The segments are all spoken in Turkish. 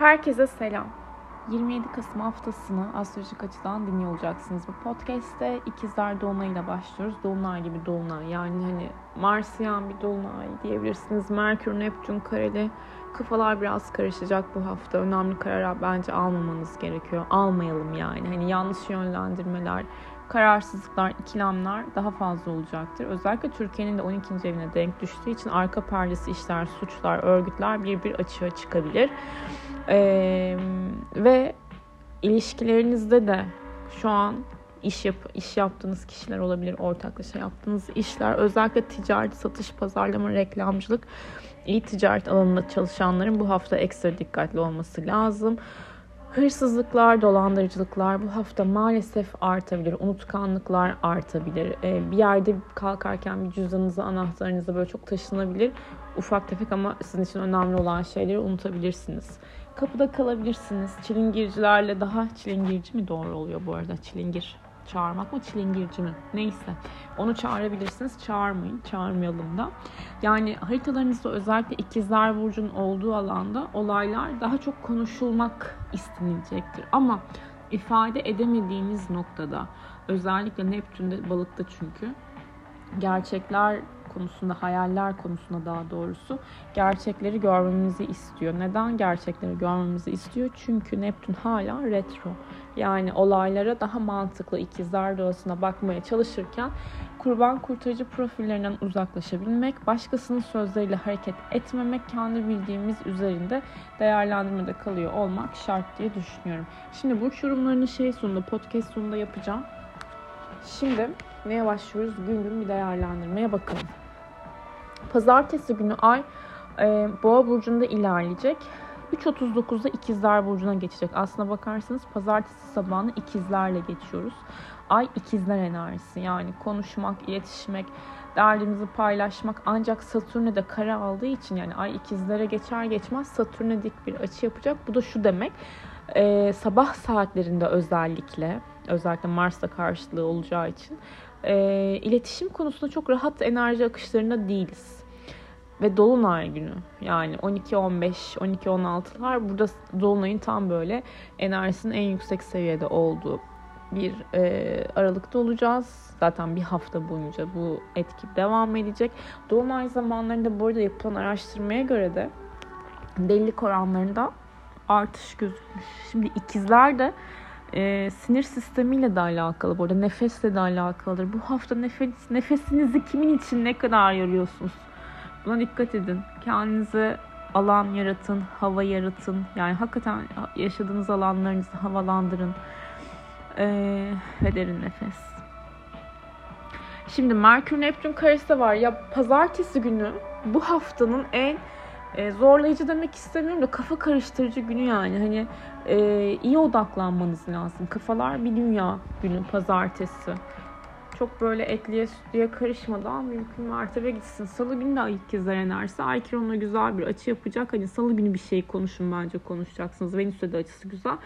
Herkese selam. 27 Kasım haftasını astrolojik açıdan dinliyor olacaksınız. Bu podcast'te ikizler dolunayıyla başlıyoruz. Dolunay gibi dolunay. Yani hani Marsiyan bir dolunay diyebilirsiniz. Merkür, Neptün kareli. Kafalar biraz karışacak bu hafta. Önemli karar bence almamanız gerekiyor. Almayalım yani. Hani yanlış yönlendirmeler, kararsızlıklar, ikilemler daha fazla olacaktır. Özellikle Türkiye'nin de 12. evine denk düştüğü için arka perdesi işler, suçlar, örgütler bir bir açığa çıkabilir. Ee, ve ilişkilerinizde de şu an iş yap iş yaptığınız kişiler olabilir, ortaklaşa yaptığınız işler, özellikle ticaret, satış, pazarlama, reklamcılık, iyi ticaret alanında çalışanların bu hafta ekstra dikkatli olması lazım. Hırsızlıklar, dolandırıcılıklar bu hafta maalesef artabilir. Unutkanlıklar artabilir. Ee, bir yerde kalkarken bir cüzdanınızı, anahtarınızı böyle çok taşınabilir. Ufak tefek ama sizin için önemli olan şeyleri unutabilirsiniz. Kapıda kalabilirsiniz. Çilingircilerle daha çilingirci mi doğru oluyor bu arada? Çilingir çağırmak mı çilingirci mi? Neyse. Onu çağırabilirsiniz. Çağırmayın. Çağırmayalım da. Yani haritalarınızda özellikle ikizler burcunun olduğu alanda olaylar daha çok konuşulmak istenilecektir. Ama ifade edemediğiniz noktada özellikle Neptün'de balıkta çünkü gerçekler konusunda, hayaller konusunda daha doğrusu gerçekleri görmemizi istiyor. Neden gerçekleri görmemizi istiyor? Çünkü Neptün hala retro. Yani olaylara daha mantıklı ikizler doğasına bakmaya çalışırken kurban kurtarıcı profillerinden uzaklaşabilmek, başkasının sözleriyle hareket etmemek, kendi bildiğimiz üzerinde değerlendirmede kalıyor olmak şart diye düşünüyorum. Şimdi bu yorumlarını şey sonunda, podcast sonunda yapacağım. Şimdi neye başlıyoruz? Gün gün bir değerlendirmeye bakalım. Pazartesi günü ay e, Boğa burcunda ilerleyecek. 3.39'da ikizler burcuna geçecek. Aslına bakarsanız pazartesi sabahını ikizlerle geçiyoruz. Ay ikizler enerjisi yani konuşmak, iletişmek, derdimizi paylaşmak ancak Satürn'e de kare aldığı için yani ay ikizlere geçer geçmez Satürn'e dik bir açı yapacak. Bu da şu demek e, sabah saatlerinde özellikle özellikle Mars'ta karşılığı olacağı için e, iletişim konusunda çok rahat enerji akışlarında değiliz. Ve Dolunay günü yani 12-15, 12-16'lar burada Dolunay'ın tam böyle enerjisinin en yüksek seviyede olduğu bir e, aralıkta olacağız. Zaten bir hafta boyunca bu etki devam edecek. Dolunay zamanlarında bu arada yapılan araştırmaya göre de delilik oranlarında artış gözükmüş. Şimdi ikizler de e, sinir sistemiyle de alakalı. Bu arada nefesle de alakalıdır. Bu hafta nefes, nefesinizi kimin için ne kadar yoruyorsunuz? Buna dikkat edin. Kendinize alan yaratın, hava yaratın. Yani hakikaten yaşadığınız alanlarınızı havalandırın. Ee, ve derin nefes. Şimdi Merkür Neptün karesi var. Ya pazartesi günü bu haftanın en e, zorlayıcı demek istemiyorum da kafa karıştırıcı günü yani. Hani e, iyi odaklanmanız lazım. Kafalar bir dünya günü pazartesi. Çok böyle etliye sütlüye karışmadan mümkün mertebe gitsin. Salı günü de ay ikizler enerjisi. Ay onunla güzel bir açı yapacak. Hani salı günü bir şey konuşun bence konuşacaksınız. Venüs'te de açısı güzel.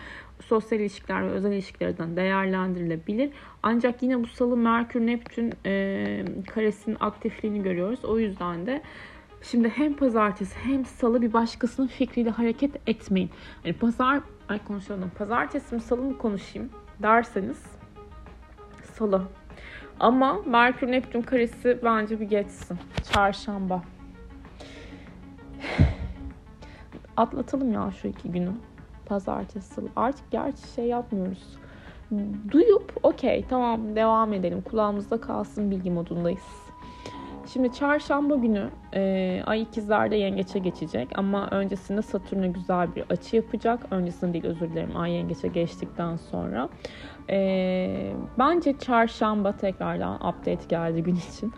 Sosyal ilişkiler ve özel ilişkilerden değerlendirilebilir. Ancak yine bu salı Merkür Neptün e, karesinin aktifliğini görüyoruz. O yüzden de Şimdi hem pazartesi hem salı bir başkasının fikriyle hareket etmeyin. Yani pazar, ay konuşalım. Pazartesi mi salı mı konuşayım derseniz salı. Ama Merkür Neptün karesi bence bir geçsin. Çarşamba. Atlatalım ya şu iki günü. Pazartesi, salı. Artık gerçi şey yapmıyoruz. Duyup okey tamam devam edelim. Kulağımızda kalsın bilgi modundayız. Şimdi çarşamba günü e, Ay ikizlerde yengeçe geçecek ama öncesinde Satürn'e güzel bir açı yapacak. Öncesinde değil özür dilerim Ay yengeçe geçtikten sonra. E, bence çarşamba tekrardan update geldi gün için.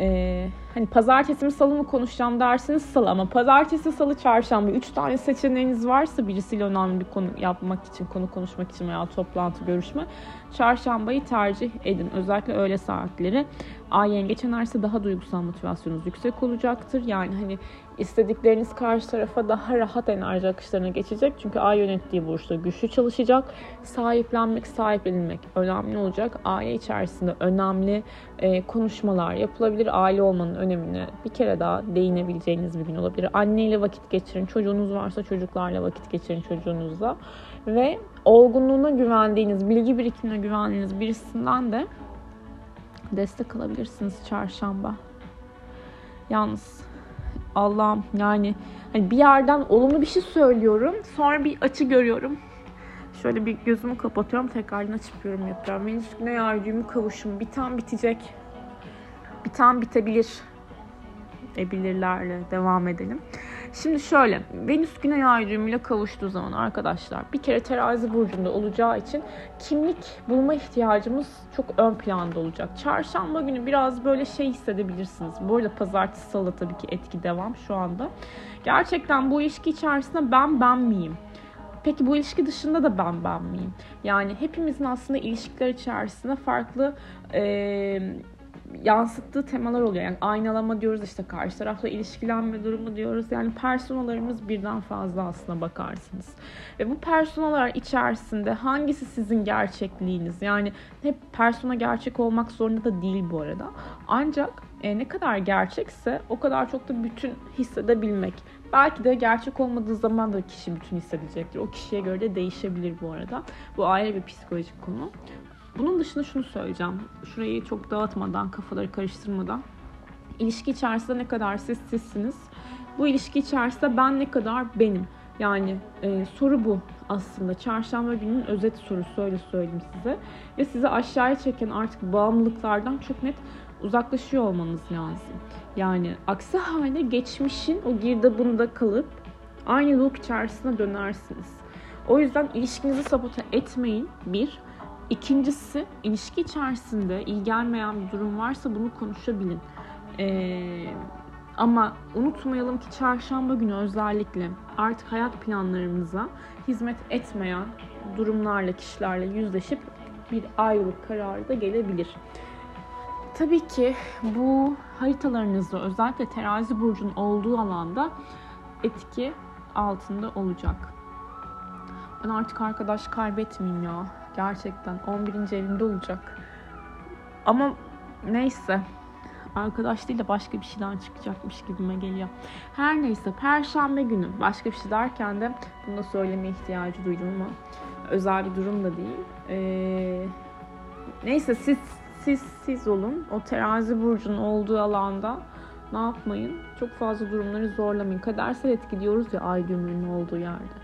Ee, hani pazartesi mi salı mı konuşacağım derseniz salı ama pazartesi salı çarşamba 3 tane seçeneğiniz varsa birisiyle önemli bir konu yapmak için konu konuşmak için veya toplantı görüşme çarşambayı tercih edin. Özellikle öğle saatleri. Ay yengeç enerjisi daha duygusal motivasyonunuz yüksek olacaktır. Yani hani İstedikleriniz karşı tarafa daha rahat enerji akışlarına geçecek. Çünkü ay yönettiği burçta güçlü çalışacak. Sahiplenmek, sahiplenilmek önemli olacak. Aile içerisinde önemli e, konuşmalar yapılabilir. Aile olmanın önemine bir kere daha değinebileceğiniz bir gün olabilir. Anneyle vakit geçirin. Çocuğunuz varsa çocuklarla vakit geçirin çocuğunuzla. Ve olgunluğuna güvendiğiniz, bilgi birikimine güvendiğiniz birisinden de destek alabilirsiniz çarşamba. Yalnız Allah'ım yani hani bir yerden olumlu bir şey söylüyorum. Sonra bir açı görüyorum. Şöyle bir gözümü kapatıyorum. Tekrardan açıp yorum yapıyorum. Venüs Güney Ay düğümü kavuşumu biten bitecek. Biten bitebilir. Ebilirlerle devam edelim. Şimdi şöyle Venüs Güney Ay düğümüyle kavuştuğu zaman arkadaşlar bir kere terazi burcunda olacağı için kimlik bulma ihtiyacımız çok ön planda olacak. Çarşamba günü biraz böyle şey hissedebilirsiniz. Bu arada pazartesi salı tabii ki etki devam şu anda. Gerçekten bu ilişki içerisinde ben ben miyim? Peki bu ilişki dışında da ben ben miyim? Yani hepimizin aslında ilişkiler içerisinde farklı e, yansıttığı temalar oluyor. Yani aynalama diyoruz işte karşı tarafla ilişkilenme durumu diyoruz. Yani personalarımız birden fazla aslına bakarsınız. Ve bu personalar içerisinde hangisi sizin gerçekliğiniz? Yani hep persona gerçek olmak zorunda da değil bu arada. Ancak e, ne kadar gerçekse o kadar çok da bütün hissedebilmek. Belki de gerçek olmadığı zaman da kişi bütün hissedecektir. O kişiye göre de değişebilir bu arada. Bu ayrı bir psikolojik konu. Bunun dışında şunu söyleyeceğim. Şurayı çok dağıtmadan, kafaları karıştırmadan. İlişki içerisinde ne kadar siz sizsiniz. Bu ilişki içerisinde ben ne kadar benim. Yani e, soru bu aslında. Çarşamba gününün özet sorusu öyle söyleyeyim size. Ve sizi aşağıya çeken artık bağımlılıklardan çok net uzaklaşıyor olmanız lazım. Yani aksi halde geçmişin o girdabında kalıp aynı loop içerisine dönersiniz. O yüzden ilişkinizi sabote etmeyin. Bir. İkincisi ilişki içerisinde iyi gelmeyen bir durum varsa bunu konuşabilin. Ee, ama unutmayalım ki çarşamba günü özellikle artık hayat planlarımıza hizmet etmeyen durumlarla, kişilerle yüzleşip bir ayrılık kararı da gelebilir. Tabii ki bu haritalarınızda özellikle terazi burcunun olduğu alanda etki altında olacak. Ben artık arkadaş kaybetmeyeyim ya. Gerçekten 11. evimde olacak. Ama neyse. Arkadaş değil de başka bir şeyden çıkacakmış gibime geliyor. Her neyse Perşembe günü başka bir şey derken de bunu da söyleme ihtiyacı duydum ama özel bir durum da değil. Ee, neyse siz siz siz olun. O terazi burcunun olduğu alanda ne yapmayın? Çok fazla durumları zorlamayın. Kadersel etkiliyoruz ya ay düğümünün olduğu yerde.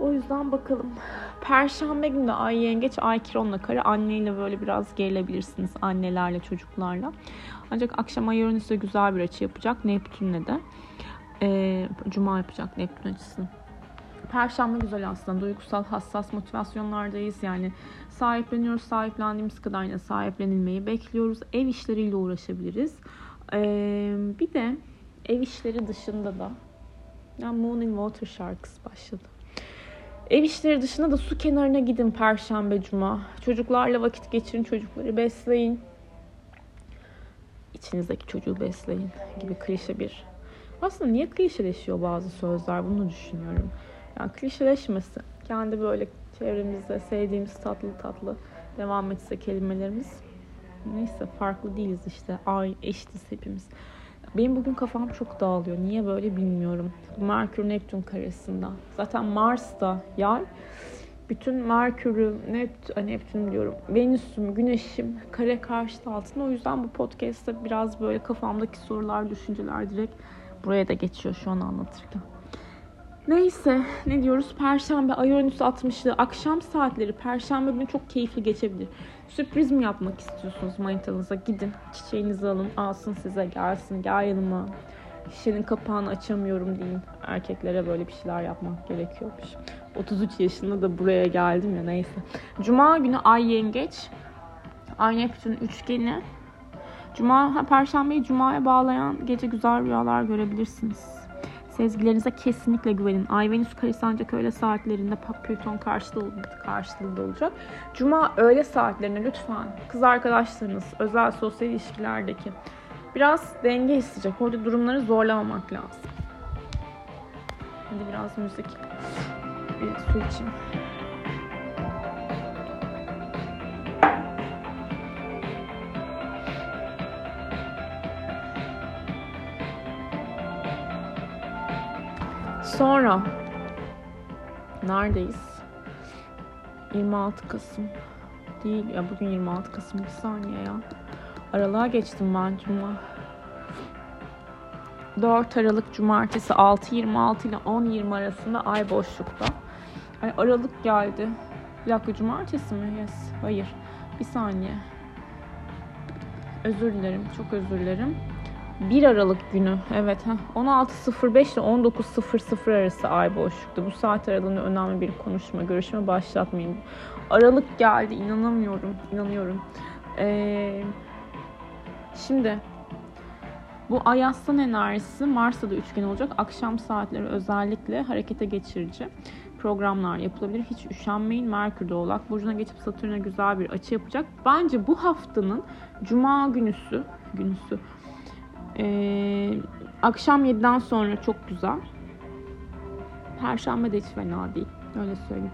O yüzden bakalım. Perşembe günü de Ay Yengeç, Ay Kiron'la kare anneyle böyle biraz gerilebilirsiniz. Annelerle, çocuklarla. Ancak akşam Ay Uranüs'e güzel bir açı yapacak. Neptün'le de. Ee, Cuma yapacak Neptün açısını. Perşembe güzel aslında. Duygusal, hassas motivasyonlardayız. Yani sahipleniyoruz. Sahiplendiğimiz kadar yine sahiplenilmeyi bekliyoruz. Ev işleriyle uğraşabiliriz. Ee, bir de ev işleri dışında da yani Moon in Water şarkısı başladı. Ev işleri dışında da su kenarına gidin perşembe cuma. Çocuklarla vakit geçirin, çocukları besleyin. İçinizdeki çocuğu besleyin gibi klişe bir. Aslında niye klişeleşiyor bazı sözler bunu düşünüyorum. Yani klişeleşmesi. Kendi böyle çevremizde sevdiğimiz tatlı tatlı devam etse kelimelerimiz. Neyse farklı değiliz işte. Ay eşitiz hepimiz. Benim bugün kafam çok dağılıyor. Niye böyle bilmiyorum. Merkür Neptün karesinde. Zaten Mars da yay. Bütün Merkür'ü, Nept Neptün diyorum, Venüs'üm, Güneş'im kare karşıtı altında. O yüzden bu podcast'ta biraz böyle kafamdaki sorular, düşünceler direkt buraya da geçiyor şu an anlatırken. Neyse ne diyoruz? Perşembe Ayonüs 60'lı akşam saatleri Perşembe günü çok keyifli geçebilir. Sürpriz mi yapmak istiyorsunuz manitanıza? Gidin çiçeğinizi alın alsın size gelsin gel yanıma. Şişenin kapağını açamıyorum deyin. Erkeklere böyle bir şeyler yapmak gerekiyormuş. 33 yaşında da buraya geldim ya neyse. Cuma günü Ay Yengeç. Ay Neptün üçgeni. Cuma, ha, Perşembeyi Cuma'ya bağlayan gece güzel rüyalar görebilirsiniz. Sezgilerinize kesinlikle güvenin. Ay Venüs karesi ancak öğle saatlerinde Plüton karşılığında olacak. Cuma öğle saatlerinde lütfen kız arkadaşlarınız, özel sosyal ilişkilerdeki biraz denge isteyecek. Orada durumları zorlamamak lazım. Hadi biraz müzik. Bir su içeyim. Sonra neredeyiz? 26 Kasım değil ya bugün 26 Kasım bir saniye ya. Aralığa geçtim ben cuma. 4 Aralık Cumartesi 6.26 ile 10.20 arasında ay boşlukta. Ay Aralık geldi. Bir dakika Cumartesi mi? Yes. Hayır. Bir saniye. Özür dilerim. Çok özür dilerim. 1 Aralık günü. Evet. Heh. 16.05 ile 19.00 arası ay boşlukta. Bu saat aralığında önemli bir konuşma, görüşme başlatmayayım. Aralık geldi. inanamıyorum. İnanıyorum. Ee, şimdi bu Ay Aslan enerjisi Mars'ta da üçgen olacak. Akşam saatleri özellikle harekete geçirici programlar yapılabilir. Hiç üşenmeyin. Merkür de Oğlak Burcu'na geçip Satürn'e güzel bir açı yapacak. Bence bu haftanın Cuma günüsü, günüsü ee, akşam 7'den sonra çok güzel. Perşembe de hiç fena değil. Öyle söyleyeyim.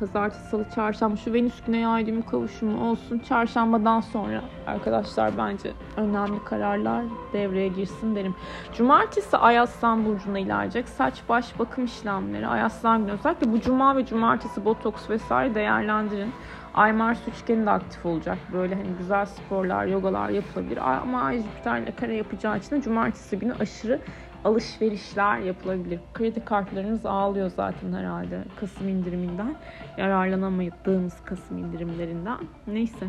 Pazartesi, salı, çarşamba şu Venüs Güney ay kavuşumu olsun. Çarşambadan sonra arkadaşlar bence önemli kararlar devreye girsin derim. Cumartesi Ay Aslan Burcu'na ilerleyecek. Saç, baş, bakım işlemleri Ay Aslan günü özellikle bu cuma ve cumartesi botoks vesaire değerlendirin. Ay Mars üçgeni de aktif olacak. Böyle hani güzel sporlar, yogalar yapılabilir. Ama Ay Jüpiter'le kare yapacağı için de cumartesi günü aşırı alışverişler yapılabilir. Kredi kartlarınız ağlıyor zaten herhalde Kasım indiriminden. Yararlanamadığımız Kasım indirimlerinden. Neyse.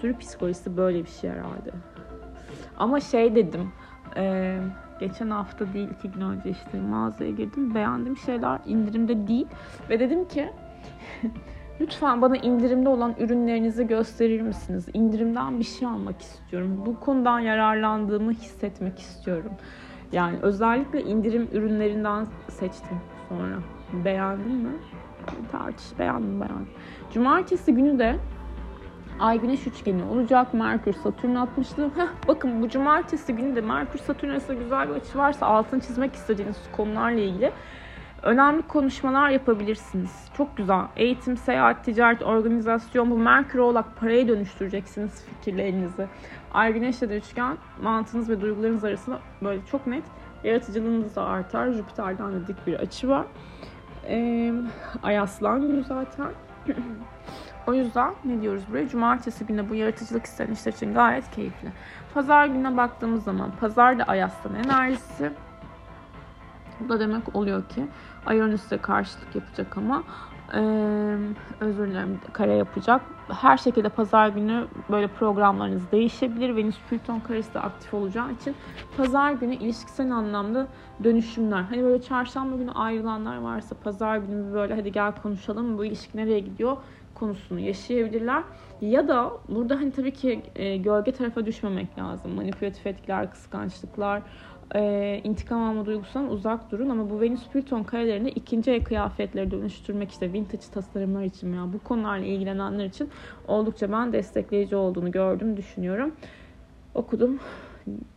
Sürü psikolojisi böyle bir şey herhalde. Ama şey dedim. E, geçen hafta değil iki gün önce işte mağazaya girdim. Beğendiğim şeyler indirimde değil. Ve dedim ki Lütfen bana indirimde olan ürünlerinizi gösterir misiniz? İndirimden bir şey almak istiyorum. Bu konudan yararlandığımı hissetmek istiyorum. Yani özellikle indirim ürünlerinden seçtim sonra. Beğendin mi? Tartış, beğendim beğendim. Cumartesi günü de Ay Güneş üçgeni olacak. Merkür Satürn 60'lı. Heh, bakın bu cumartesi günü de Merkür Satürn arasında güzel bir açı varsa altını çizmek istediğiniz konularla ilgili önemli konuşmalar yapabilirsiniz. Çok güzel. Eğitim, seyahat, ticaret, organizasyon bu Merkür Oğlak paraya dönüştüreceksiniz fikirlerinizi. Ay Güneş'le de üçgen mantığınız ve duygularınız arasında böyle çok net yaratıcılığınız da artar. Jüpiter'den de dik bir açı var. Ee, Ay Aslan günü zaten. o yüzden ne diyoruz buraya? Cumartesi günü bu yaratıcılık isteyen için gayet keyifli. Pazar gününe baktığımız zaman pazar da Ay Aslan enerjisi. Bu da demek oluyor ki Ionis'e karşılık yapacak ama ee, özür dilerim kare yapacak. Her şekilde pazar günü böyle programlarınız değişebilir. Venüs Plüton karesi de aktif olacağı için pazar günü ilişkisel anlamda dönüşümler. Hani böyle çarşamba günü ayrılanlar varsa pazar günü böyle hadi gel konuşalım bu ilişki nereye gidiyor konusunu yaşayabilirler. Ya da burada hani tabii ki e, gölge tarafa düşmemek lazım. Manipülatif etkiler, kıskançlıklar, e, intikam alma duygusundan uzak durun ama bu Venüs Plüton karelerini ikinci el kıyafetleri dönüştürmek işte vintage tasarımlar için ya bu konularla ilgilenenler için oldukça ben destekleyici olduğunu gördüm düşünüyorum. Okudum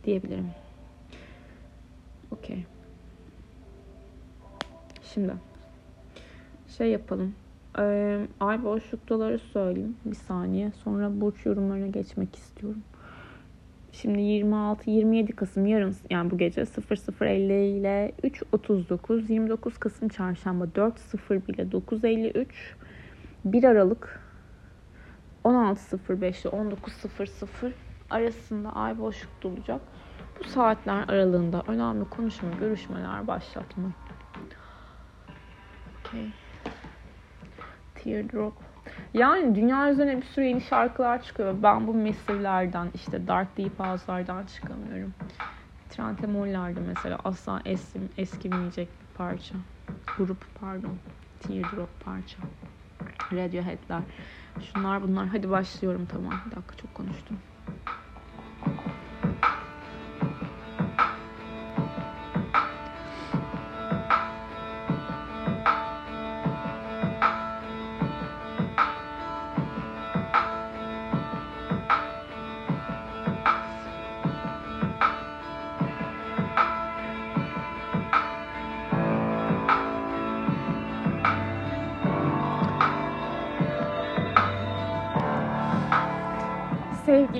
diyebilirim. Okey. Şimdi şey yapalım. Ee, ay boşluktaları söyleyeyim bir saniye. Sonra burç yorumlarına geçmek istiyorum. Şimdi 26-27 Kasım yarın yani bu gece 00.50 ile 3.39 29 Kasım çarşamba 4.01 ile 9.53 1 Aralık 16.05 ile 19.00 arasında ay boşluk olacak. Bu saatler aralığında önemli konuşma, görüşmeler başlatma. Okay. Teardrop yani dünya üzerine bir sürü yeni şarkılar çıkıyor. Ben bu Massive'lerden işte Dark Deep House'lardan çıkamıyorum. Trentemoller'de mesela asla eskim, eskimeyecek bir parça. Grup pardon. Teardrop parça. Radiohead'ler. Şunlar bunlar. Hadi başlıyorum tamam. Bir dakika çok konuştum.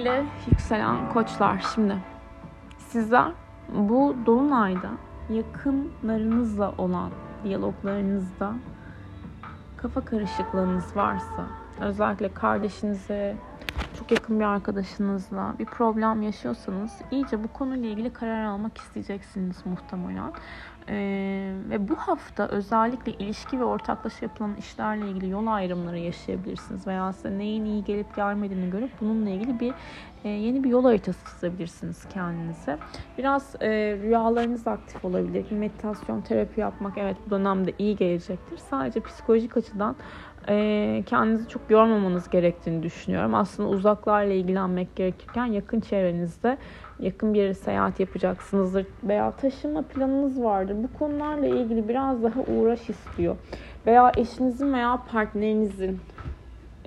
Sevgili yükselen koçlar şimdi sizler bu dolunayda yakınlarınızla olan diyaloglarınızda kafa karışıklığınız varsa özellikle kardeşinize çok yakın bir arkadaşınızla bir problem yaşıyorsanız iyice bu konuyla ilgili karar almak isteyeceksiniz muhtemelen. Ee, ve bu hafta özellikle ilişki ve ortaklaşa yapılan işlerle ilgili yol ayrımları yaşayabilirsiniz veya size neyin iyi gelip gelmediğini görüp bununla ilgili bir e, yeni bir yol haritası çizebilirsiniz kendinize. Biraz e, rüyalarınız aktif olabilir. Meditasyon, terapi yapmak evet bu dönemde iyi gelecektir. Sadece psikolojik açıdan e, kendinizi çok yormamanız gerektiğini düşünüyorum. Aslında uzaklarla ilgilenmek gerekirken yakın çevrenizde yakın bir yere seyahat yapacaksınızdır veya taşınma planınız vardır. Bu konularla ilgili biraz daha uğraş istiyor. Veya eşinizin veya partnerinizin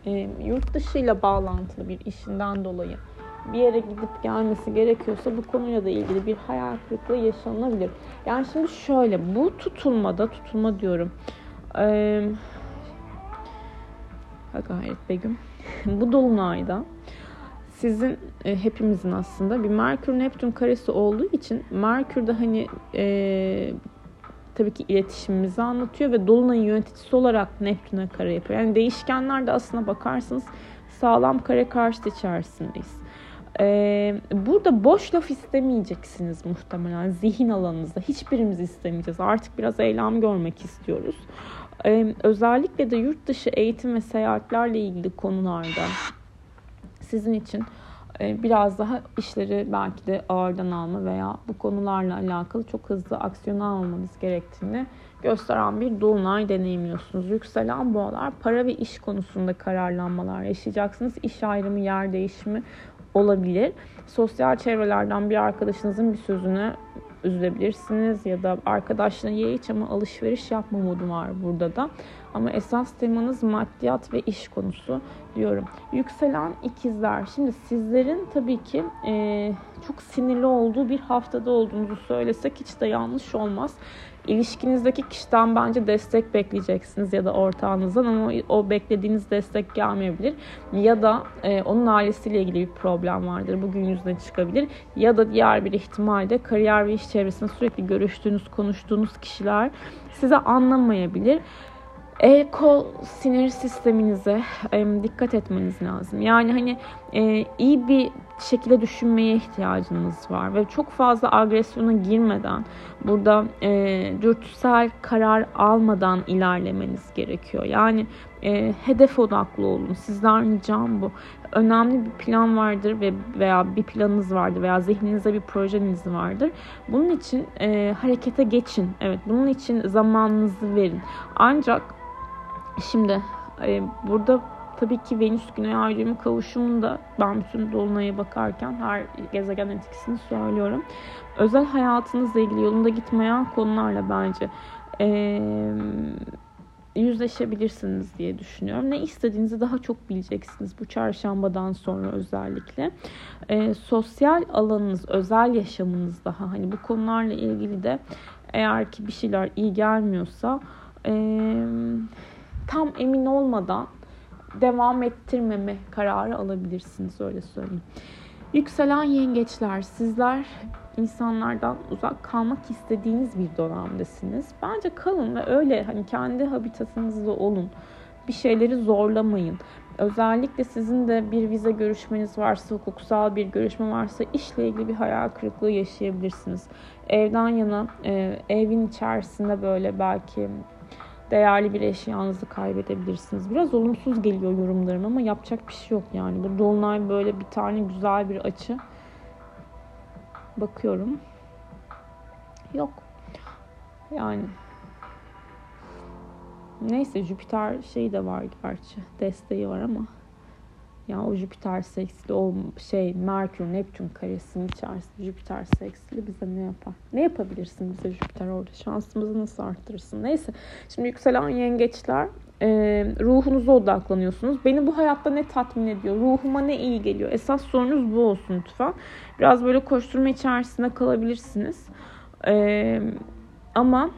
e, yurt dışıyla bağlantılı bir işinden dolayı bir yere gidip gelmesi gerekiyorsa bu konuyla da ilgili bir hayal kırıklığı yaşanabilir. Yani şimdi şöyle bu tutulmada tutulma diyorum. Ee, gayret Begüm. bu dolunayda sizin e, hepimizin aslında bir Merkür Neptün karesi olduğu için Merkür de hani e, tabii ki iletişimimizi anlatıyor ve Dolunay'ın yöneticisi olarak Neptün'e kare yapıyor. Yani değişkenler de aslına bakarsanız sağlam kare karşıt içerisindeyiz. Ee, burada boş laf istemeyeceksiniz muhtemelen zihin alanınızda. Hiçbirimiz istemeyeceğiz. Artık biraz eylem görmek istiyoruz. Ee, özellikle de yurt dışı eğitim ve seyahatlerle ilgili konularda sizin için e, biraz daha işleri belki de ağırdan alma veya bu konularla alakalı çok hızlı aksiyon almanız gerektiğini gösteren bir dolunay deneyimliyorsunuz. Yükselen boğalar para ve iş konusunda kararlanmalar yaşayacaksınız. İş ayrımı, yer değişimi olabilir. Sosyal çevrelerden bir arkadaşınızın bir sözüne üzülebilirsiniz ya da arkadaşlarına ye iç ama alışveriş yapma modu var burada da. Ama esas temanız maddiyat ve iş konusu diyorum. Yükselen ikizler. Şimdi sizlerin tabii ki e, çok sinirli olduğu bir haftada olduğunuzu söylesek hiç de yanlış olmaz. İlişkinizdeki kişiden bence destek bekleyeceksiniz ya da ortağınızdan ama o beklediğiniz destek gelmeyebilir. Ya da e, onun ailesiyle ilgili bir problem vardır. Bugün yüzüne çıkabilir. Ya da diğer bir ihtimalde kariyer ve iş çevresinde sürekli görüştüğünüz, konuştuğunuz kişiler size anlamayabilir. El kol sinir sisteminize e, dikkat etmeniz lazım. Yani hani e, iyi bir şekilde düşünmeye ihtiyacınız var ve çok fazla agresyona girmeden burada e, dürtüsel karar almadan ilerlemeniz gerekiyor. Yani e, hedef odaklı olun. Sizden ricam bu. Önemli bir plan vardır ve veya bir planınız vardır veya zihninizde bir projeniz vardır. Bunun için e, harekete geçin. Evet, bunun için zamanınızı verin. Ancak Şimdi e, burada tabii ki Venüs Güney ay düğümü kavuşumunda ben bütün dolunaya bakarken her gezegen etkisini söylüyorum. Özel hayatınızla ilgili yolunda gitmeyen konularla bence e, yüzleşebilirsiniz diye düşünüyorum. Ne istediğinizi daha çok bileceksiniz bu çarşambadan sonra özellikle. E, sosyal alanınız, özel yaşamınız daha hani bu konularla ilgili de eğer ki bir şeyler iyi gelmiyorsa eee tam emin olmadan devam ettirmeme kararı alabilirsiniz öyle söyleyeyim. Yükselen yengeçler sizler insanlardan uzak kalmak istediğiniz bir dönemdesiniz. Bence kalın ve öyle hani kendi habitatınızda olun. Bir şeyleri zorlamayın. Özellikle sizin de bir vize görüşmeniz varsa, hukuksal bir görüşme varsa işle ilgili bir hayal kırıklığı yaşayabilirsiniz. Evden yana, e, evin içerisinde böyle belki değerli bir eşyanızı kaybedebilirsiniz. Biraz olumsuz geliyor yorumlarım ama yapacak bir şey yok yani. Bu dolunay böyle bir tane güzel bir açı. Bakıyorum. Yok. Yani neyse Jüpiter şey de var gerçi. Desteği var ama yani o Jüpiter seksili, o şey Merkür, Neptün karesinin içerisinde Jüpiter seksili bize ne yapar? Ne yapabilirsin bize Jüpiter orada? Şansımızı nasıl arttırırsın? Neyse. Şimdi yükselen yengeçler e, ruhunuza odaklanıyorsunuz. Beni bu hayatta ne tatmin ediyor? Ruhuma ne iyi geliyor? Esas sorunuz bu olsun lütfen. Biraz böyle koşturma içerisinde kalabilirsiniz. E, ama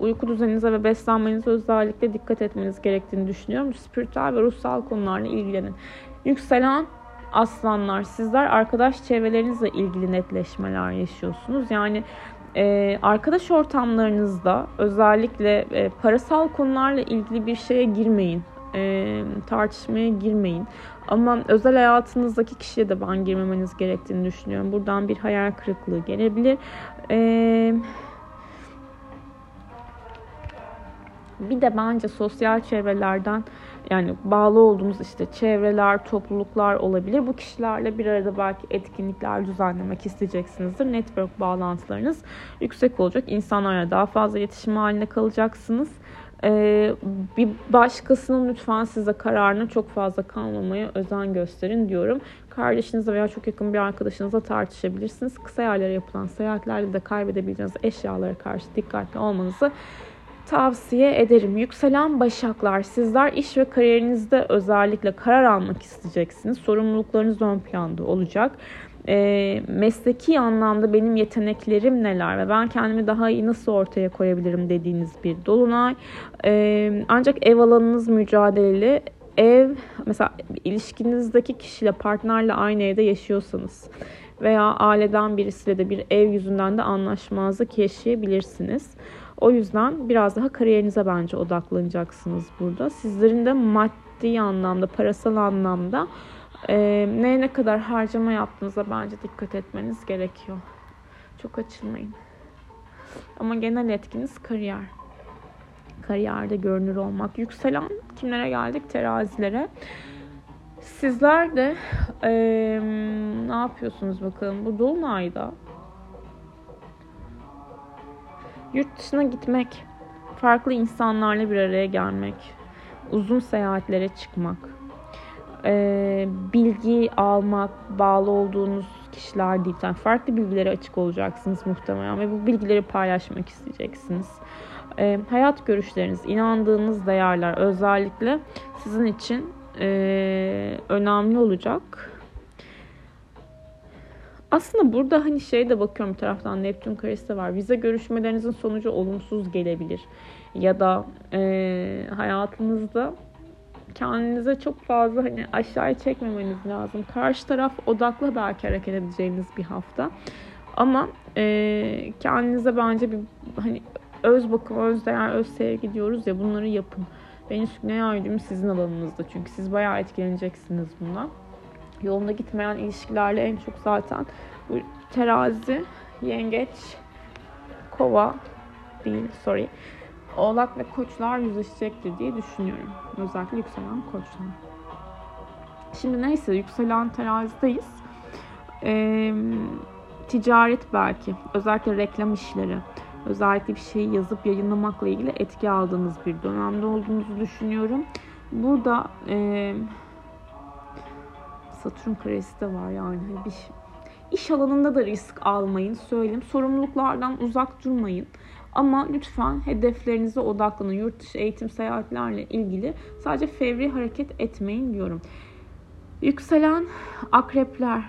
uyku düzeninize ve beslenmenize özellikle dikkat etmeniz gerektiğini düşünüyorum. Spiritüel ve ruhsal konularla ilgilenin. Yükselen aslanlar sizler arkadaş çevrelerinizle ilgili netleşmeler yaşıyorsunuz. Yani e, arkadaş ortamlarınızda özellikle e, parasal konularla ilgili bir şeye girmeyin. E, tartışmaya girmeyin. Ama özel hayatınızdaki kişiye de ben girmemeniz gerektiğini düşünüyorum. Buradan bir hayal kırıklığı gelebilir. Eee Bir de bence sosyal çevrelerden yani bağlı olduğumuz işte çevreler, topluluklar olabilir. Bu kişilerle bir arada belki etkinlikler düzenlemek isteyeceksinizdir. Network bağlantılarınız yüksek olacak. İnsanlarla daha fazla iletişim halinde kalacaksınız. Ee, bir başkasının lütfen size kararına çok fazla kalmamaya özen gösterin diyorum. Kardeşinizle veya çok yakın bir arkadaşınızla tartışabilirsiniz. Kısa yerlere yapılan seyahatlerde de kaybedebileceğiniz eşyalara karşı dikkatli olmanızı tavsiye ederim. Yükselen Başaklar, sizler iş ve kariyerinizde özellikle karar almak isteyeceksiniz. Sorumluluklarınız ön planda olacak. E, mesleki anlamda benim yeteneklerim neler ve ben kendimi daha iyi nasıl ortaya koyabilirim dediğiniz bir dolunay. E, ancak ev alanınız mücadeleli. Ev, mesela ilişkinizdeki kişiyle, partnerle aynı evde yaşıyorsanız veya aileden birisiyle de bir ev yüzünden de anlaşmazlık yaşayabilirsiniz. O yüzden biraz daha kariyerinize bence odaklanacaksınız burada. Sizlerin de maddi anlamda, parasal anlamda e, neye ne kadar harcama yaptığınıza bence dikkat etmeniz gerekiyor. Çok açılmayın. Ama genel etkiniz kariyer. Kariyerde görünür olmak. Yükselen kimlere geldik? Terazilere. Sizler de e, ne yapıyorsunuz bakalım bu dolunayda Yurt dışına gitmek, farklı insanlarla bir araya gelmek, uzun seyahatlere çıkmak, bilgi almak, bağlı olduğunuz kişiler değil. Yani farklı bilgilere açık olacaksınız muhtemelen ve bu bilgileri paylaşmak isteyeceksiniz. Hayat görüşleriniz, inandığınız değerler özellikle sizin için önemli olacak. Aslında burada hani şey de bakıyorum bir taraftan Neptün karesi de var. Vize görüşmelerinizin sonucu olumsuz gelebilir. Ya da e, hayatınızda kendinize çok fazla hani aşağıya çekmemeniz lazım. Karşı taraf odaklı belki hareket edeceğiniz bir hafta. Ama e, kendinize bence bir hani öz bakım, öz değer, öz sevgi diyoruz ya bunları yapın. Venüs Güney Ay sizin alanınızda çünkü siz bayağı etkileneceksiniz bundan yolunda gitmeyen ilişkilerle en çok zaten bu terazi, yengeç, kova değil sorry. Oğlak ve koçlar yüzleşecektir diye düşünüyorum. Özellikle yükselen koçlar. Şimdi neyse yükselen terazideyiz. Ee, ticaret belki. Özellikle reklam işleri. Özellikle bir şeyi yazıp yayınlamakla ilgili etki aldığınız bir dönemde olduğunuzu düşünüyorum. Burada e, Satürn karesi de var yani. Hani bir iş alanında da risk almayın söyleyeyim. Sorumluluklardan uzak durmayın. Ama lütfen hedeflerinize odaklanın. Yurt dışı eğitim seyahatlerle ilgili sadece fevri hareket etmeyin diyorum. Yükselen akrepler.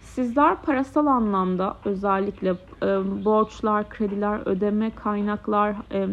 Sizler parasal anlamda özellikle e, borçlar, krediler, ödeme kaynaklar, e,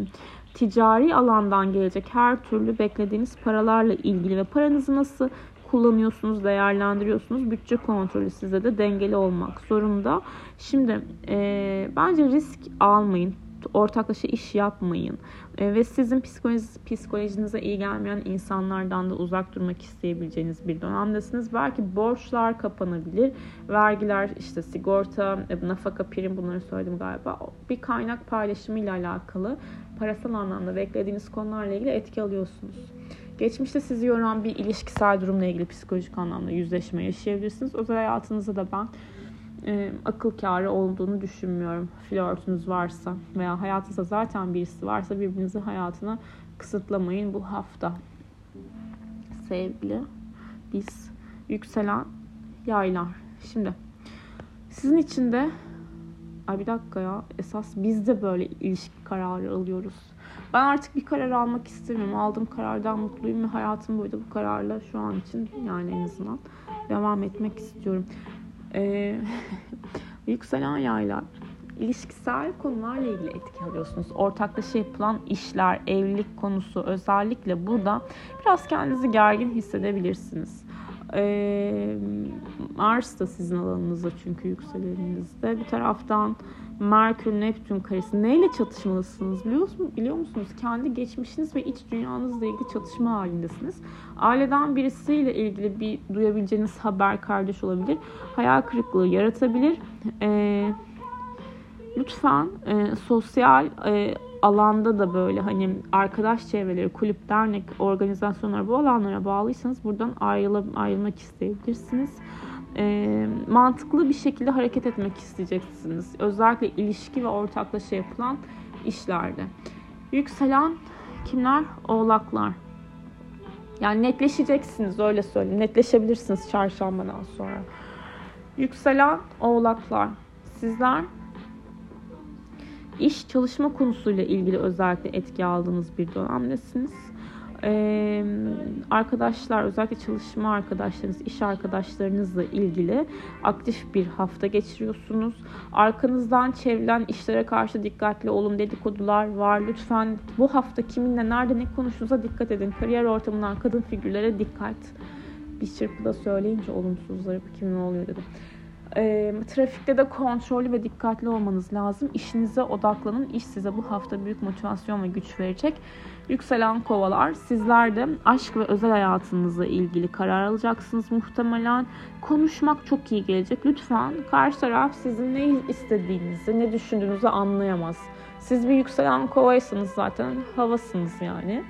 ticari alandan gelecek her türlü beklediğiniz paralarla ilgili ve paranızı nasıl kullanıyorsunuz, değerlendiriyorsunuz. Bütçe kontrolü size de dengeli olmak zorunda. Şimdi e, bence risk almayın. Ortaklaşa iş yapmayın. E, ve sizin psikoloji, psikolojinize iyi gelmeyen insanlardan da uzak durmak isteyebileceğiniz bir dönemdesiniz. Belki borçlar kapanabilir. Vergiler, işte sigorta, e, nafaka, prim bunları söyledim galiba. Bir kaynak paylaşımı ile alakalı parasal anlamda beklediğiniz konularla ilgili etki alıyorsunuz. Geçmişte sizi yoran bir ilişkisel durumla ilgili psikolojik anlamda yüzleşme yaşayabilirsiniz. Özel hayatınızda da ben e, akıl kârı olduğunu düşünmüyorum. Flörtünüz varsa veya hayatınızda zaten birisi varsa birbirinizi hayatına kısıtlamayın bu hafta. Sevgili biz yükselen yaylar. Şimdi sizin için de ay bir dakika ya esas biz de böyle ilişki kararı alıyoruz ben artık bir karar almak istemiyorum. Aldığım karardan mutluyum ve hayatım boyunca bu kararla şu an için yani en azından devam etmek istiyorum. Ee, yükselen yaylar ilişkisel konularla ilgili etki alıyorsunuz. Ortaklaşa yapılan işler, evlilik konusu özellikle burada biraz kendinizi gergin hissedebilirsiniz. Ee, Mars da sizin alanınızda çünkü yükselenizde. Bir taraftan Merkür Neptün karesi neyle çatışmalısınız biliyor musunuz? Biliyor musunuz? Kendi geçmişiniz ve iç dünyanızla ilgili çatışma halindesiniz. Aileden birisiyle ilgili bir duyabileceğiniz haber kardeş olabilir. Hayal kırıklığı yaratabilir. Ee, lütfen e, sosyal e, alanda da böyle hani arkadaş çevreleri, kulüp, dernek, organizasyonlar bu alanlara bağlıysanız buradan ayrıl ayrılmak isteyebilirsiniz. E, mantıklı bir şekilde hareket etmek isteyeceksiniz. Özellikle ilişki ve ortaklaşa yapılan işlerde. Yükselen kimler? Oğlaklar. Yani netleşeceksiniz öyle söyleyeyim. Netleşebilirsiniz çarşambadan sonra. Yükselen oğlaklar. Sizler iş çalışma konusuyla ilgili özellikle etki aldığınız bir dönemdesiniz. Ee, arkadaşlar özellikle çalışma arkadaşlarınız, iş arkadaşlarınızla ilgili aktif bir hafta geçiriyorsunuz. Arkanızdan çevrilen işlere karşı dikkatli olun. Dedikodular var. Lütfen bu hafta kiminle nerede ne konuştuğunuza dikkat edin. Kariyer ortamından kadın figürlere dikkat. Bir çırpıda söyleyince olumsuzları kimin oluyor dedim. E, trafikte de kontrollü ve dikkatli olmanız lazım. İşinize odaklanın. İş size bu hafta büyük motivasyon ve güç verecek. Yükselen kovalar. Sizler de aşk ve özel hayatınızla ilgili karar alacaksınız muhtemelen. Konuşmak çok iyi gelecek. Lütfen karşı taraf sizin ne istediğinizi, ne düşündüğünüzü anlayamaz. Siz bir yükselen kovaysanız zaten havasınız yani.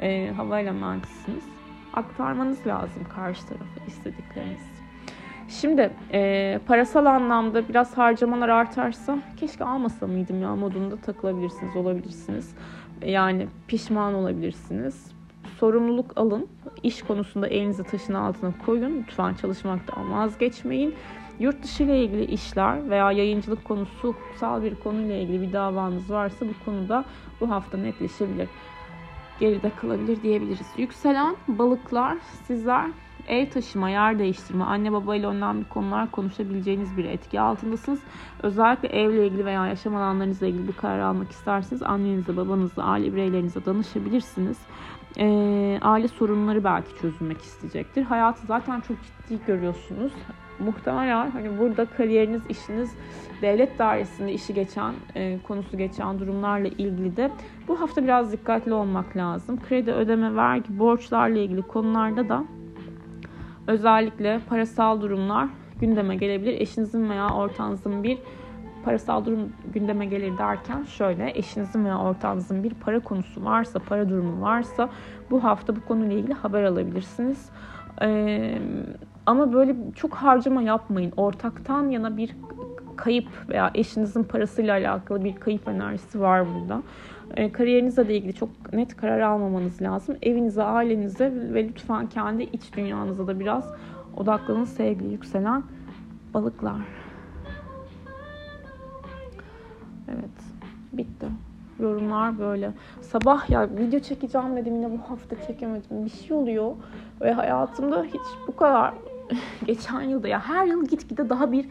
E, hava elementisiniz. Aktarmanız lazım karşı tarafa istediklerinizi. Şimdi e, parasal anlamda biraz harcamalar artarsa keşke almasa mıydım ya modunda takılabilirsiniz, olabilirsiniz. Yani pişman olabilirsiniz. Sorumluluk alın. İş konusunda elinizi taşın altına koyun. Lütfen çalışmaktan vazgeçmeyin. Yurt dışı ile ilgili işler veya yayıncılık konusu, hukuksal bir konuyla ilgili bir davanız varsa bu konuda bu hafta netleşebilir. Geride kalabilir diyebiliriz. Yükselen balıklar sizler ev taşıma, yer değiştirme, anne baba ile önemli konular konuşabileceğiniz bir etki altındasınız. Özellikle evle ilgili veya yaşam alanlarınızla ilgili bir karar almak isterseniz annenize, babanızla, aile bireylerinize danışabilirsiniz. E, aile sorunları belki çözülmek isteyecektir. Hayatı zaten çok ciddi görüyorsunuz. Muhtemelen hani burada kariyeriniz, işiniz, devlet dairesinde işi geçen, e, konusu geçen durumlarla ilgili de bu hafta biraz dikkatli olmak lazım. Kredi ödeme, vergi, borçlarla ilgili konularda da Özellikle parasal durumlar gündeme gelebilir. Eşinizin veya ortağınızın bir parasal durum gündeme gelir derken şöyle eşinizin veya ortağınızın bir para konusu varsa, para durumu varsa bu hafta bu konuyla ilgili haber alabilirsiniz. Ee, ama böyle çok harcama yapmayın. Ortaktan yana bir kayıp veya eşinizin parasıyla alakalı bir kayıp enerjisi var burada. E, kariyerinizle de ilgili çok net karar almamanız lazım. Evinize, ailenize ve lütfen kendi iç dünyanıza da biraz odaklanın sevgili yükselen balıklar. Evet, bitti. Yorumlar böyle. Sabah ya video çekeceğim dedim yine bu hafta çekemedim. Bir şey oluyor ve hayatımda hiç bu kadar geçen yılda ya her yıl gitgide daha bir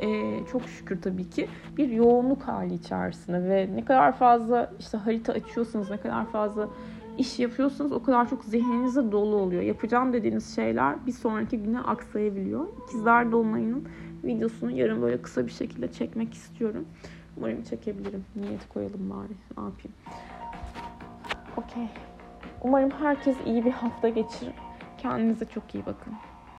e, çok şükür tabii ki bir yoğunluk hali içerisinde ve ne kadar fazla işte harita açıyorsunuz, ne kadar fazla iş yapıyorsunuz o kadar çok zihninize dolu oluyor. Yapacağım dediğiniz şeyler bir sonraki güne aksayabiliyor. İkizler Dolunay'ın videosunu yarın böyle kısa bir şekilde çekmek istiyorum. Umarım çekebilirim. Niyet koyalım bari. Ne yapayım? Okey. Umarım herkes iyi bir hafta geçirir. Kendinize çok iyi bakın.